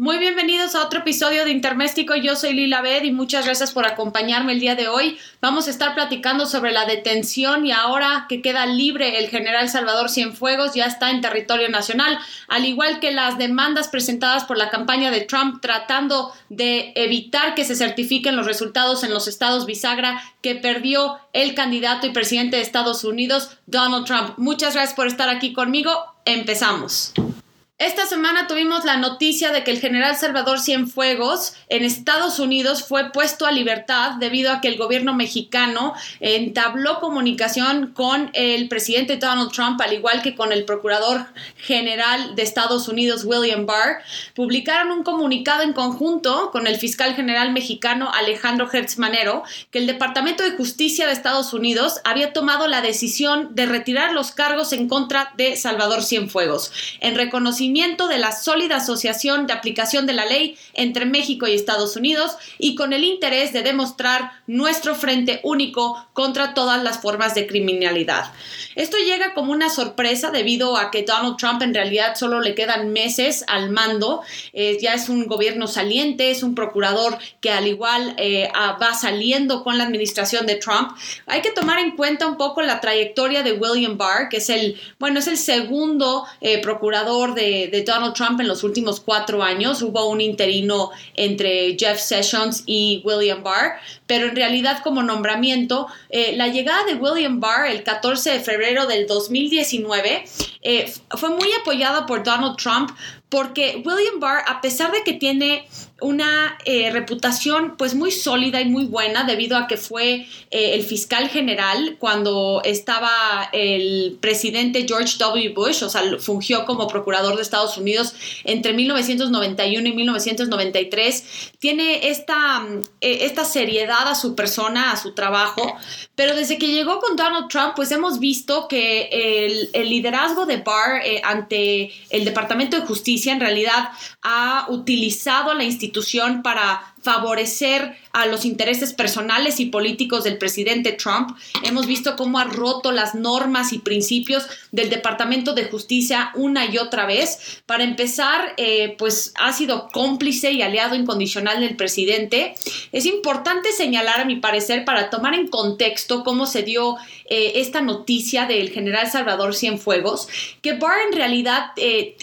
Muy bienvenidos a otro episodio de Interméstico. Yo soy Lila Bed y muchas gracias por acompañarme el día de hoy. Vamos a estar platicando sobre la detención y ahora que queda libre el general Salvador Cienfuegos ya está en territorio nacional, al igual que las demandas presentadas por la campaña de Trump tratando de evitar que se certifiquen los resultados en los estados bisagra que perdió el candidato y presidente de Estados Unidos, Donald Trump. Muchas gracias por estar aquí conmigo. Empezamos. Esta semana tuvimos la noticia de que el general Salvador Cienfuegos en Estados Unidos fue puesto a libertad debido a que el gobierno mexicano entabló comunicación con el presidente Donald Trump, al igual que con el procurador general de Estados Unidos, William Barr. Publicaron un comunicado en conjunto con el fiscal general mexicano Alejandro Hertz Manero que el Departamento de Justicia de Estados Unidos había tomado la decisión de retirar los cargos en contra de Salvador Cienfuegos en reconocimiento de la sólida asociación de aplicación de la ley entre México y Estados Unidos y con el interés de demostrar nuestro frente único contra todas las formas de criminalidad. Esto llega como una sorpresa debido a que Donald Trump en realidad solo le quedan meses al mando, eh, ya es un gobierno saliente, es un procurador que al igual eh, va saliendo con la administración de Trump. Hay que tomar en cuenta un poco la trayectoria de William Barr, que es el, bueno, es el segundo eh, procurador de de, Donald Trump en los últimos cuatro años. Hubo un interino entre Jeff Sessions y William Barr, pero en realidad como nombramiento, eh, la llegada de William Barr el 14 de febrero del 2019 eh, fue muy apoyada por Donald Trump porque William Barr, a pesar de que tiene una eh, reputación pues muy sólida y muy buena debido a que fue eh, el fiscal general cuando estaba el presidente George W. Bush, o sea, fungió como procurador de Estados Unidos entre 1991 y 1993. Tiene esta, eh, esta seriedad a su persona, a su trabajo, pero desde que llegó con Donald Trump pues hemos visto que el, el liderazgo de Barr ante el Departamento de Justicia en realidad ha utilizado la institución institución para favorecer a los intereses personales y políticos del presidente Trump. Hemos visto cómo ha roto las normas y principios del Departamento de Justicia una y otra vez. Para empezar, eh, pues ha sido cómplice y aliado incondicional del presidente. Es importante señalar, a mi parecer, para tomar en contexto cómo se dio eh, esta noticia del general Salvador Cienfuegos, que Barr en realidad eh,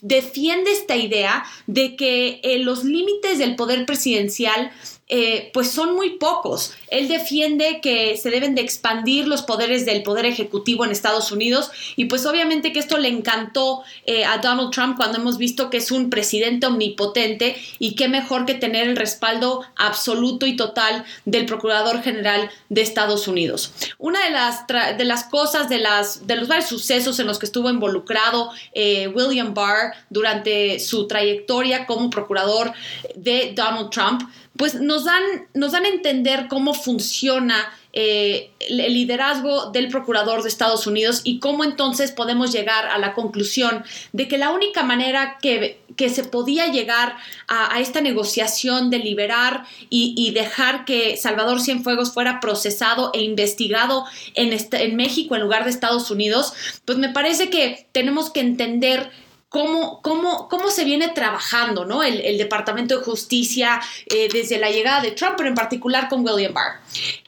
defiende esta idea de que los límites del poder presidencial confidencial eh, pues son muy pocos. Él defiende que se deben de expandir los poderes del poder ejecutivo en Estados Unidos y pues obviamente que esto le encantó eh, a Donald Trump cuando hemos visto que es un presidente omnipotente y qué mejor que tener el respaldo absoluto y total del Procurador General de Estados Unidos. Una de las, de las cosas, de, las, de los varios sucesos en los que estuvo involucrado eh, William Barr durante su trayectoria como procurador de Donald Trump, pues nos dan, nos dan a entender cómo funciona eh, el liderazgo del procurador de Estados Unidos y cómo entonces podemos llegar a la conclusión de que la única manera que, se podía llegar a, esta negociación de liberar y, dejar que Salvador Cienfuegos fuera procesado e investigado en México en lugar de Estados Unidos, pues me parece que tenemos que entender cómo, cómo, cómo se viene trabajando ¿no? el, Departamento de Justicia eh, desde la llegada de Trump, pero en particular con William Barr.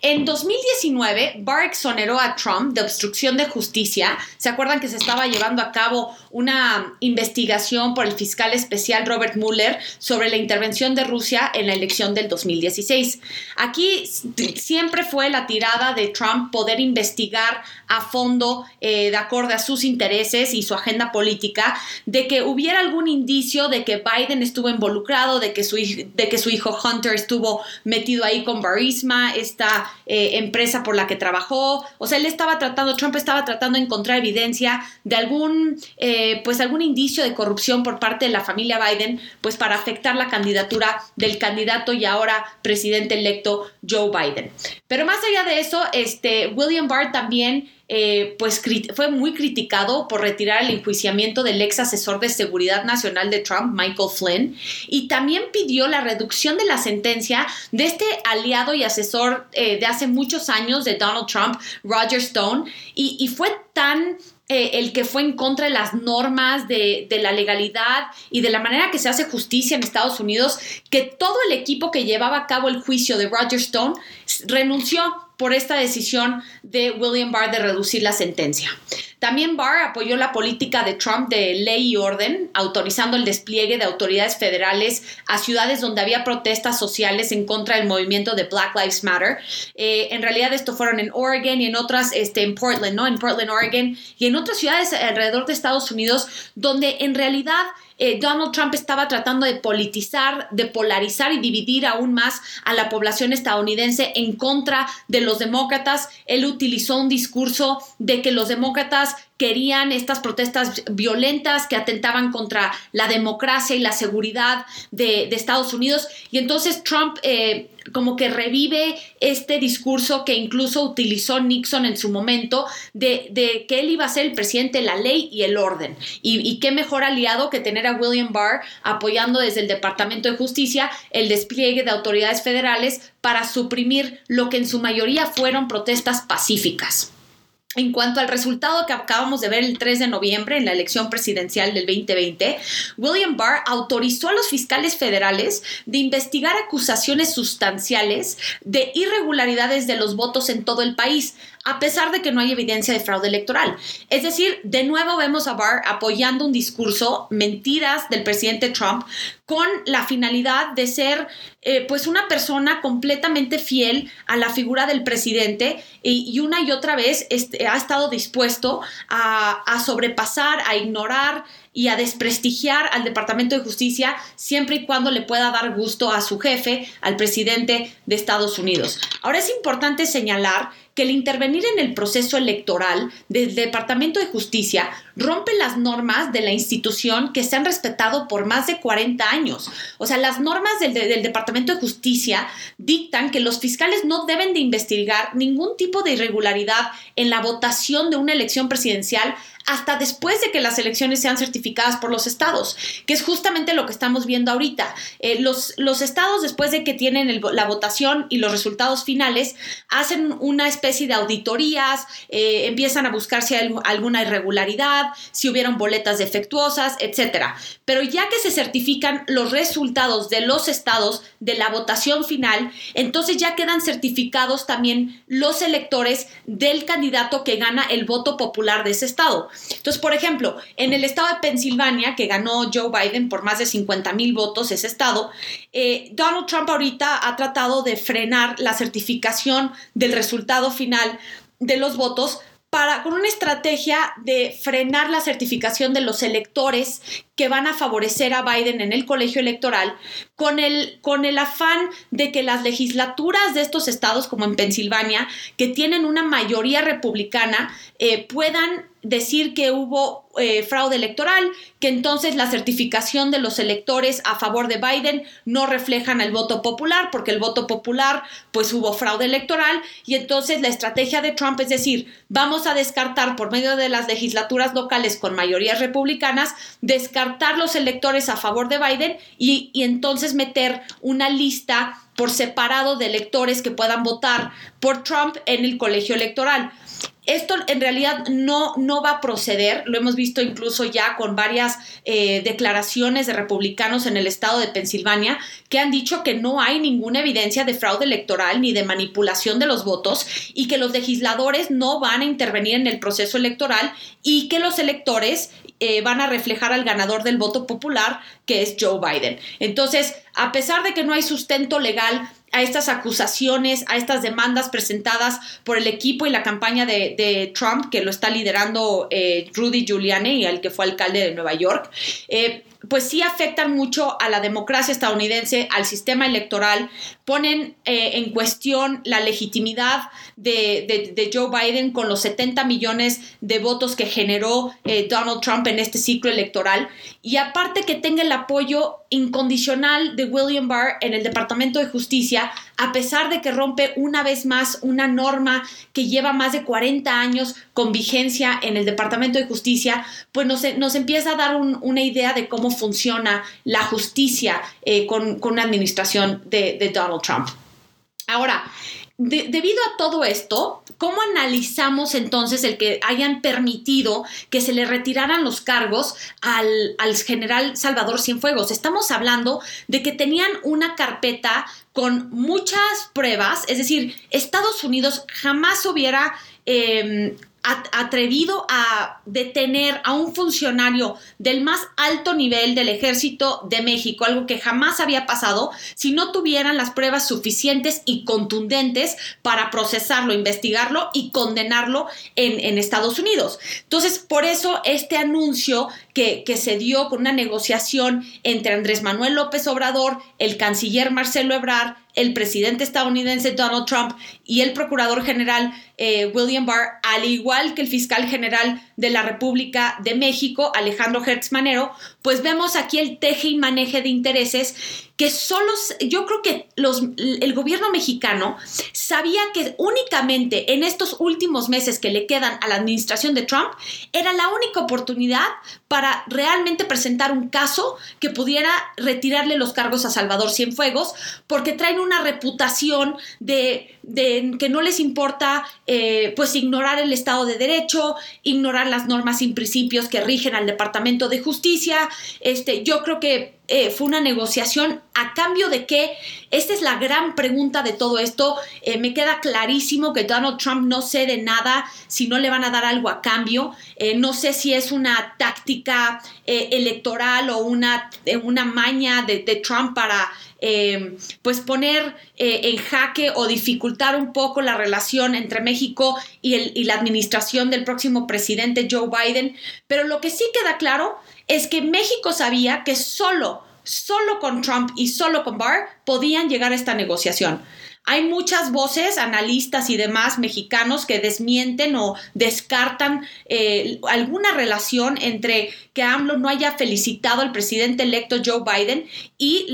En 2019, Barr exoneró a Trump de obstrucción de justicia. ¿Se acuerdan que se estaba llevando a cabo una investigación por el fiscal especial Robert Mueller sobre la intervención de Rusia en la elección del 2016? Aquí siempre fue la tirada de Trump poder investigar a fondo, eh, de acuerdo a sus intereses y su agenda política, de que hubiera algún indicio de que Biden estuvo involucrado, de que su, de que su hijo Hunter estuvo metido ahí con Barisma, esta eh, empresa por la que trabajó. O sea, él estaba tratando, Trump estaba tratando de encontrar evidencia de algún, eh, pues algún indicio de corrupción por parte de la familia Biden, pues para afectar la candidatura del candidato y ahora presidente electo Joe Biden. Pero más allá de eso, este, William Barr también eh, pues fue muy criticado por retirar el enjuiciamiento del ex asesor de seguridad nacional de Trump, Michael Flynn, y también pidió la reducción de la sentencia de este aliado y asesor eh, de hace muchos años de Donald Trump, Roger Stone, y fue tan eh, el que fue en contra de las normas de, de, la legalidad y de la manera que se hace justicia en Estados Unidos, que todo el equipo que llevaba a cabo el juicio de Roger Stone renunció por esta decisión de William Barr de reducir la sentencia. También Barr apoyó la política de Trump de ley y orden, autorizando el despliegue de autoridades federales a ciudades donde había protestas sociales en contra del movimiento de Black Lives Matter. Eh, en realidad esto fueron en Oregon y en otras, este, en Portland, ¿no? En Portland, Oregon y en otras ciudades alrededor de Estados Unidos, donde en realidad eh, Donald Trump estaba tratando de politizar, de polarizar y dividir aún más a la población estadounidense en contra de los demócratas. Él utilizó un discurso de que los demócratas querían estas protestas violentas que atentaban contra la democracia y la seguridad de, Estados Unidos. Y entonces Trump eh, como que revive este discurso que incluso utilizó Nixon en su momento de, que él iba a ser el presidente de la ley y el orden. Y, y qué mejor aliado que tener a William Barr apoyando desde el Departamento de Justicia el despliegue de autoridades federales para suprimir lo que en su mayoría fueron protestas pacíficas. En cuanto al resultado que acabamos de ver el 3 de noviembre en la elección presidencial del 2020, William Barr autorizó a los fiscales federales de investigar acusaciones sustanciales de irregularidades de los votos en todo el país, a pesar de que no hay evidencia de fraude electoral. Es decir, de nuevo vemos a Barr apoyando un discurso, mentiras del presidente Trump, con la finalidad de ser eh, pues una persona completamente fiel a la figura del presidente y, una y otra vez este, ha estado dispuesto a, a sobrepasar, a ignorar y a desprestigiar al Departamento de Justicia siempre y cuando le pueda dar gusto a su jefe, al presidente de Estados Unidos. Ahora es importante señalar que el intervenir en el proceso electoral del Departamento de Justicia rompe las normas de la institución que se han respetado por más de 40 años. O sea, las normas del, Departamento de Justicia dictan que los fiscales no deben de investigar ningún tipo de irregularidad en la votación de una elección presidencial hasta después de que las elecciones sean certificadas por los estados, que es justamente lo que estamos viendo ahorita. Eh, los, los, estados, después de que tienen la votación y los resultados finales, hacen una especie de auditorías, eh, empiezan a buscar si hay alguna irregularidad, si hubieron boletas defectuosas, etc. Pero ya que se certifican los resultados de los estados de la votación final, entonces ya quedan certificados también los electores del candidato que gana el voto popular de ese estado. Entonces, por ejemplo, en el estado de Pensilvania, que ganó Joe Biden por más de 50 mil votos, ese estado, eh, Donald Trump ahorita ha tratado de frenar la certificación del resultado final de los votos para, con una estrategia de frenar la certificación de los electores que van a favorecer a Biden en el colegio electoral, con el, con el afán de que las legislaturas de estos estados, como en Pensilvania, que tienen una mayoría republicana, eh, puedan decir que hubo eh, fraude electoral, que entonces la certificación de los electores a favor de Biden no reflejan el voto popular, porque el voto popular pues hubo fraude electoral y entonces la estrategia de Trump es decir, vamos a descartar por medio de las legislaturas locales con mayorías republicanas, descartar los electores a favor de Biden y, y entonces meter una lista por separado de electores que puedan votar por Trump en el colegio electoral. Esto en realidad no, no va a proceder, lo hemos visto incluso ya con varias eh, declaraciones de republicanos en el estado de Pensilvania que han dicho que no hay ninguna evidencia de fraude electoral ni de manipulación de los votos y que los legisladores no van a intervenir en el proceso electoral y que los electores eh, van a reflejar al ganador del voto popular, que es Joe Biden. Entonces, a pesar de que no hay sustento legal a estas acusaciones, a estas demandas presentadas por el equipo y la campaña de, Trump, que lo está liderando eh, Rudy Giuliani, el que fue alcalde de Nueva York. Eh, pues sí afectan mucho a la democracia estadounidense, al sistema electoral, ponen eh, en cuestión la legitimidad de, Joe Biden con los 70 millones de votos que generó eh, Donald Trump en este ciclo electoral. Y aparte que tenga el apoyo incondicional de William Barr en el Departamento de Justicia, a pesar de que rompe una vez más una norma que lleva más de 40 años con vigencia en el Departamento de Justicia, pues nos, nos empieza a dar una idea de cómo funciona la justicia eh, con, con, una administración de, de Donald Trump. Ahora, debido a todo esto, ¿cómo analizamos entonces el que hayan permitido que se le retiraran los cargos al, al general Salvador Cienfuegos? Estamos hablando de que tenían una carpeta con muchas pruebas, es decir, Estados Unidos jamás hubiera eh, atrevido a detener a un funcionario del más alto nivel del ejército de México, algo que jamás había pasado, si no tuvieran las pruebas suficientes y contundentes para procesarlo, investigarlo y condenarlo en, Estados Unidos. Entonces, por eso este anuncio que, que, se dio con una negociación entre Andrés Manuel López Obrador, el canciller Marcelo Ebrard, el presidente estadounidense Donald Trump y el procurador general eh, William Barr, al igual que el fiscal general de la República de México, Alejandro Hertz Manero, pues vemos aquí el teje y maneje de intereses que solo, yo creo que los, el gobierno mexicano sabía que únicamente en estos últimos meses que le quedan a la administración de Trump era la única oportunidad para realmente presentar un caso que pudiera retirarle los cargos a Salvador Cienfuegos, porque traen una reputación de, de que no les importa eh, pues ignorar el Estado de Derecho, ignorar las normas y principios que rigen al Departamento de Justicia. Este, yo creo que eh, fue una negociación a cambio de qué. Esta es la gran pregunta de todo esto. Eh, me queda clarísimo que Donald Trump no cede nada si no le van a dar algo a cambio. Eh, no sé si es una táctica electoral o una, una maña de, Trump para pues poner en jaque o dificultar un poco la relación entre México y, el, y la administración del próximo presidente Joe Biden. Pero lo que sí queda claro es que México sabía que solo, solo con Trump y solo con Barr podían llegar a esta negociación. Hay muchas voces, analistas y demás mexicanos que desmienten o descartan eh, alguna relación entre que AMLO no haya felicitado al presidente electo Joe Biden y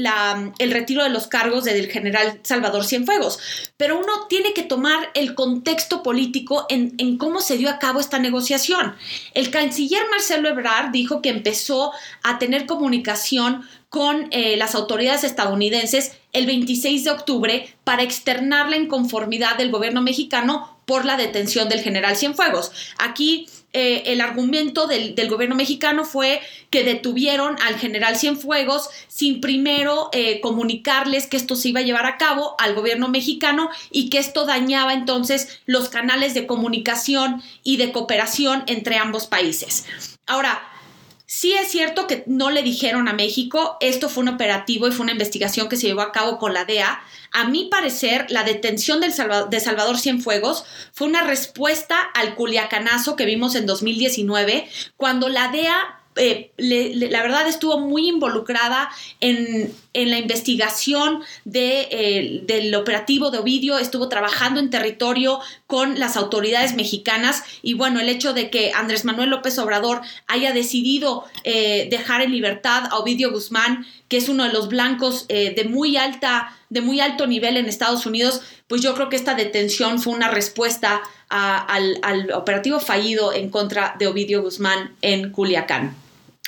el retiro de los cargos del general Salvador Cienfuegos. Pero uno tiene que tomar el contexto político en, en cómo se dio a cabo esta negociación. El canciller Marcelo Ebrard dijo que empezó a tener comunicación con eh, las autoridades estadounidenses el 26 de octubre para externar la inconformidad del gobierno mexicano por la detención del general Cienfuegos. Aquí eh, el argumento del, gobierno mexicano fue que detuvieron al general Cienfuegos sin primero eh, comunicarles que esto se iba a llevar a cabo al gobierno mexicano y que esto dañaba entonces los canales de comunicación y de cooperación entre ambos países. Ahora, Sí es cierto que no le dijeron a México, esto fue un operativo y fue una investigación que se llevó a cabo con la DEA. A mi parecer, la detención del de Salvador Cienfuegos fue una respuesta al culiacanazo que vimos en 2019, cuando la DEA eh, la verdad estuvo muy involucrada en, la investigación de, eh, del operativo de Ovidio, estuvo trabajando en territorio con las autoridades mexicanas y bueno, el hecho de que Andrés Manuel López Obrador haya decidido eh, dejar en libertad a Ovidio Guzmán, que es uno de los blancos de muy alta de muy alto nivel en Estados Unidos, pues yo creo que esta detención fue una respuesta al operativo fallido en contra de Ovidio Guzmán en Culiacán.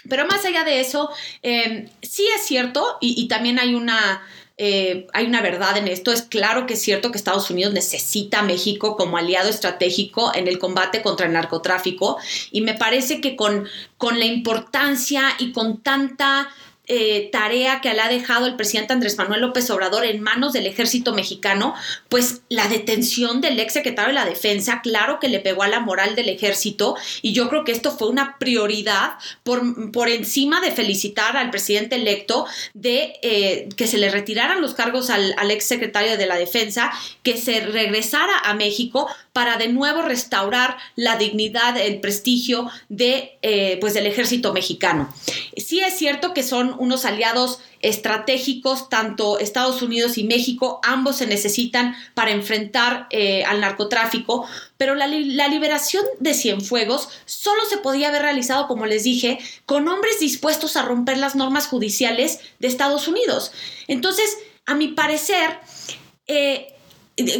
Pero más allá de eso, em, sí es cierto, y, también hay una, eh, hay una verdad en esto. Es claro que es cierto que Estados Unidos necesita a México como aliado estratégico en el combate contra el narcotráfico. Y me parece que con, con la importancia y con tanta eh, tarea que le ha dejado el presidente Andrés Manuel López Obrador en manos del ejército mexicano, pues la detención del ex secretario de la Defensa, claro que le pegó a la moral del ejército y yo creo que esto fue una prioridad por, por encima de felicitar al presidente electo de eh, que se le retiraran los cargos al, ex secretario de la Defensa, que se regresara a México para de nuevo restaurar la dignidad, el prestigio de, eh, pues del ejército mexicano. Sí es cierto que son unos aliados estratégicos, tanto Estados Unidos y México, ambos se necesitan para enfrentar eh, al narcotráfico, pero la, liberación de Cienfuegos solo se podía haber realizado, como les dije, con hombres dispuestos a romper las normas judiciales de Estados Unidos. Entonces, a mi parecer, eh,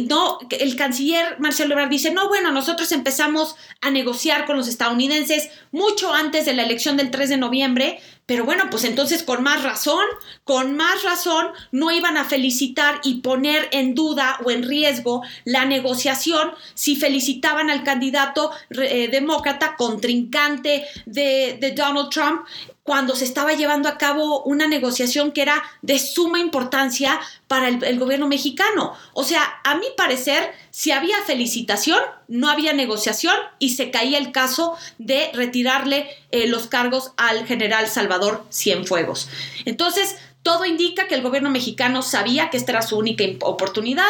no, el canciller Marcelo Ebrard dice, no, bueno, nosotros empezamos a negociar con los estadounidenses mucho antes de la elección del 3 de noviembre, Pero bueno, pues entonces con más razón, con más razón no iban a felicitar y poner en duda o en riesgo la negociación si felicitaban al candidato eh, demócrata contrincante de, de Donald Trump cuando se estaba llevando a cabo una negociación que era de suma importancia para el, gobierno mexicano. O sea, a mi parecer, si había felicitación, no había negociación y se caía el caso de retirarle eh, los cargos al general Salvador Cienfuegos. Entonces, todo indica que el gobierno mexicano sabía que esta era su única oportunidad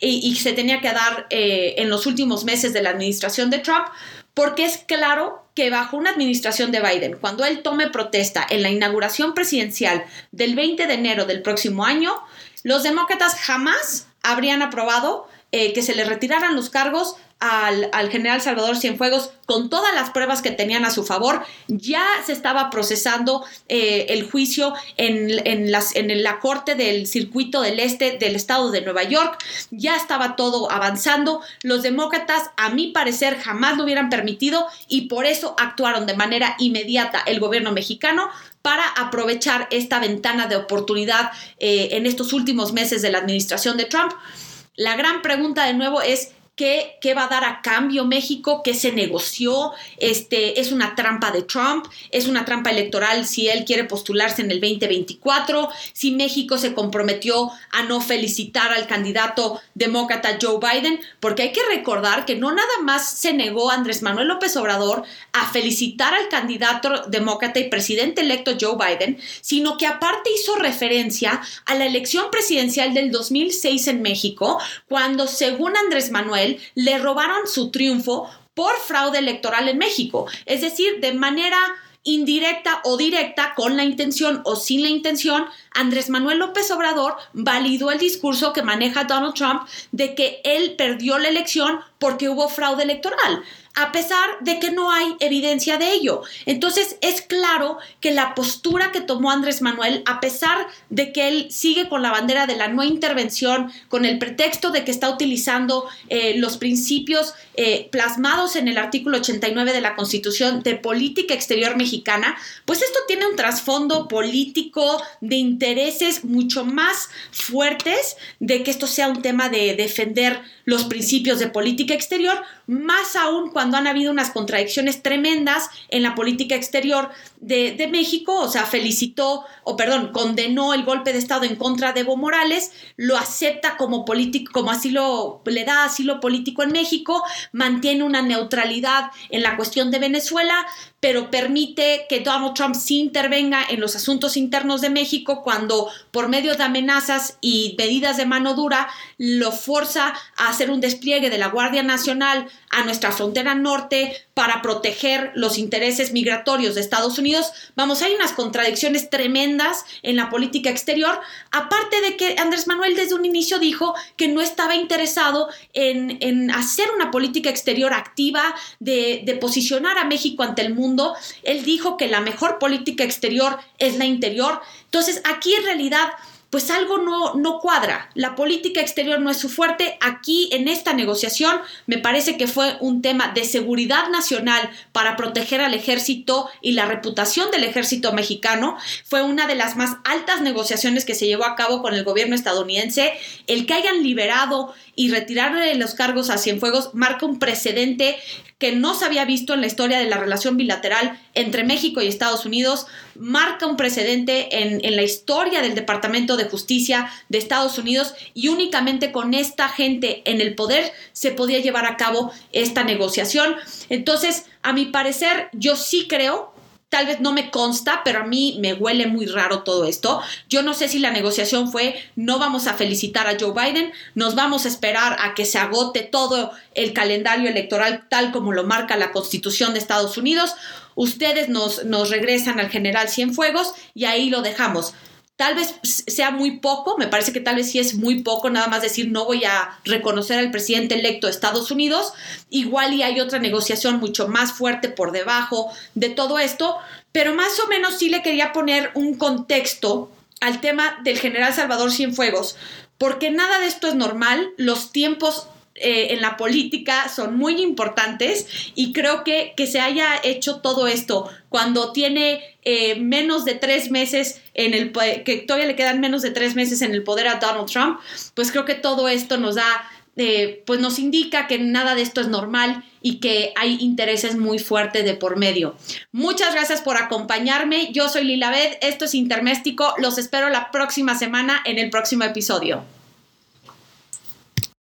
y, se tenía que dar eh, en los últimos meses de la administración de Trump porque es claro que bajo una administración de Biden, cuando él tome protesta en la inauguración presidencial del 20 de enero del próximo año, los demócratas jamás habrían aprobado eh, que se le retiraran los cargos al, general Salvador Cienfuegos con todas las pruebas que tenían a su favor. Ya se estaba procesando eh, el juicio en, las, en la corte del circuito del este del estado de Nueva York. Ya estaba todo avanzando. Los demócratas, a mi parecer, jamás lo hubieran permitido y por eso actuaron de manera inmediata el gobierno mexicano para aprovechar esta ventana de oportunidad eh, en estos últimos meses de la administración de Trump. La gran pregunta de nuevo es ¿Qué, va a dar a cambio México? ¿Qué se negoció? Este, ¿Es una trampa de Trump? ¿Es una trampa electoral si él quiere postularse en el 2024? Si México se comprometió a no felicitar al candidato demócrata Joe Biden, porque hay que recordar que no nada más se negó Andrés Manuel López Obrador a felicitar al candidato demócrata y presidente electo Joe Biden, sino que aparte hizo referencia a la elección presidencial del 2006 en México, cuando según Andrés Manuel, le robaron su triunfo por fraude electoral en México. Es decir, de manera indirecta o directa, con la intención o sin la intención, Andrés Manuel López Obrador validó el discurso que maneja Donald Trump de que él perdió la elección porque hubo fraude electoral a pesar de que no hay evidencia de ello. Entonces es claro que la postura que tomó Andrés Manuel, a pesar de que él sigue con la bandera de la no intervención, con el pretexto de que está utilizando eh, los principios eh, plasmados en el artículo 89 de la Constitución de política exterior mexicana, pues esto tiene un trasfondo político de intereses mucho más fuertes de que esto sea un tema de defender los principios de política exterior, más aún cuando han habido unas contradicciones tremendas en la política exterior de, México, o sea, felicitó, o perdón, condenó el golpe de Estado en contra de Evo Morales, lo acepta como político, como asilo, le da asilo político en México, mantiene una neutralidad en la cuestión de Venezuela, pero permite que Donald Trump sí intervenga en los asuntos internos de México cuando por medio de amenazas y medidas de mano dura lo forza a hacer un despliegue de la Guardia Nacional a nuestra frontera norte para proteger los intereses migratorios de Estados Unidos. Vamos, hay unas contradicciones tremendas en la política exterior, aparte de que Andrés Manuel desde un inicio dijo que no estaba interesado en, hacer una política exterior activa, de, de posicionar a México ante el mundo. Él dijo que la mejor política exterior es la interior. Entonces, aquí en realidad pues algo no, no cuadra. La política exterior no es su fuerte. Aquí en esta negociación me parece que fue un tema de seguridad nacional para proteger al ejército y la reputación del ejército mexicano. Fue una de las más altas negociaciones que se llevó a cabo con el gobierno estadounidense. El que hayan liberado y retirarle los cargos a Cienfuegos marca un precedente que no se había visto en la historia de la relación bilateral entre México y Estados Unidos, marca un precedente en, en, la historia del Departamento de Justicia de Estados Unidos y únicamente con esta gente en el poder se podía llevar a cabo esta negociación. Entonces, a mi parecer, yo sí creo Tal vez no me consta, pero a mí me huele muy raro todo esto. Yo no sé si la negociación fue no vamos a felicitar a Joe Biden, nos vamos a esperar a que se agote todo el calendario electoral tal como lo marca la Constitución de Estados Unidos. Ustedes nos, nos regresan al general Cienfuegos y ahí lo dejamos. Tal vez sea muy poco, me parece que tal vez sí es muy poco nada más decir no voy a reconocer al presidente electo de Estados Unidos, igual y hay otra negociación mucho más fuerte por debajo de todo esto, pero más o menos sí le quería poner un contexto al tema del general Salvador Cienfuegos, porque nada de esto es normal, los tiempos eh, en la política son muy importantes y creo que que se haya hecho todo esto cuando tiene eh, menos de tres meses en el que todavía le quedan menos de tres meses en el poder a Donald Trump, pues creo que todo esto nos da eh, pues nos indica que nada de esto es normal y que hay intereses muy fuertes de por medio. Muchas gracias por acompañarme. Yo soy Lila Bed, esto es Interméstico. Los espero la próxima semana en el próximo episodio.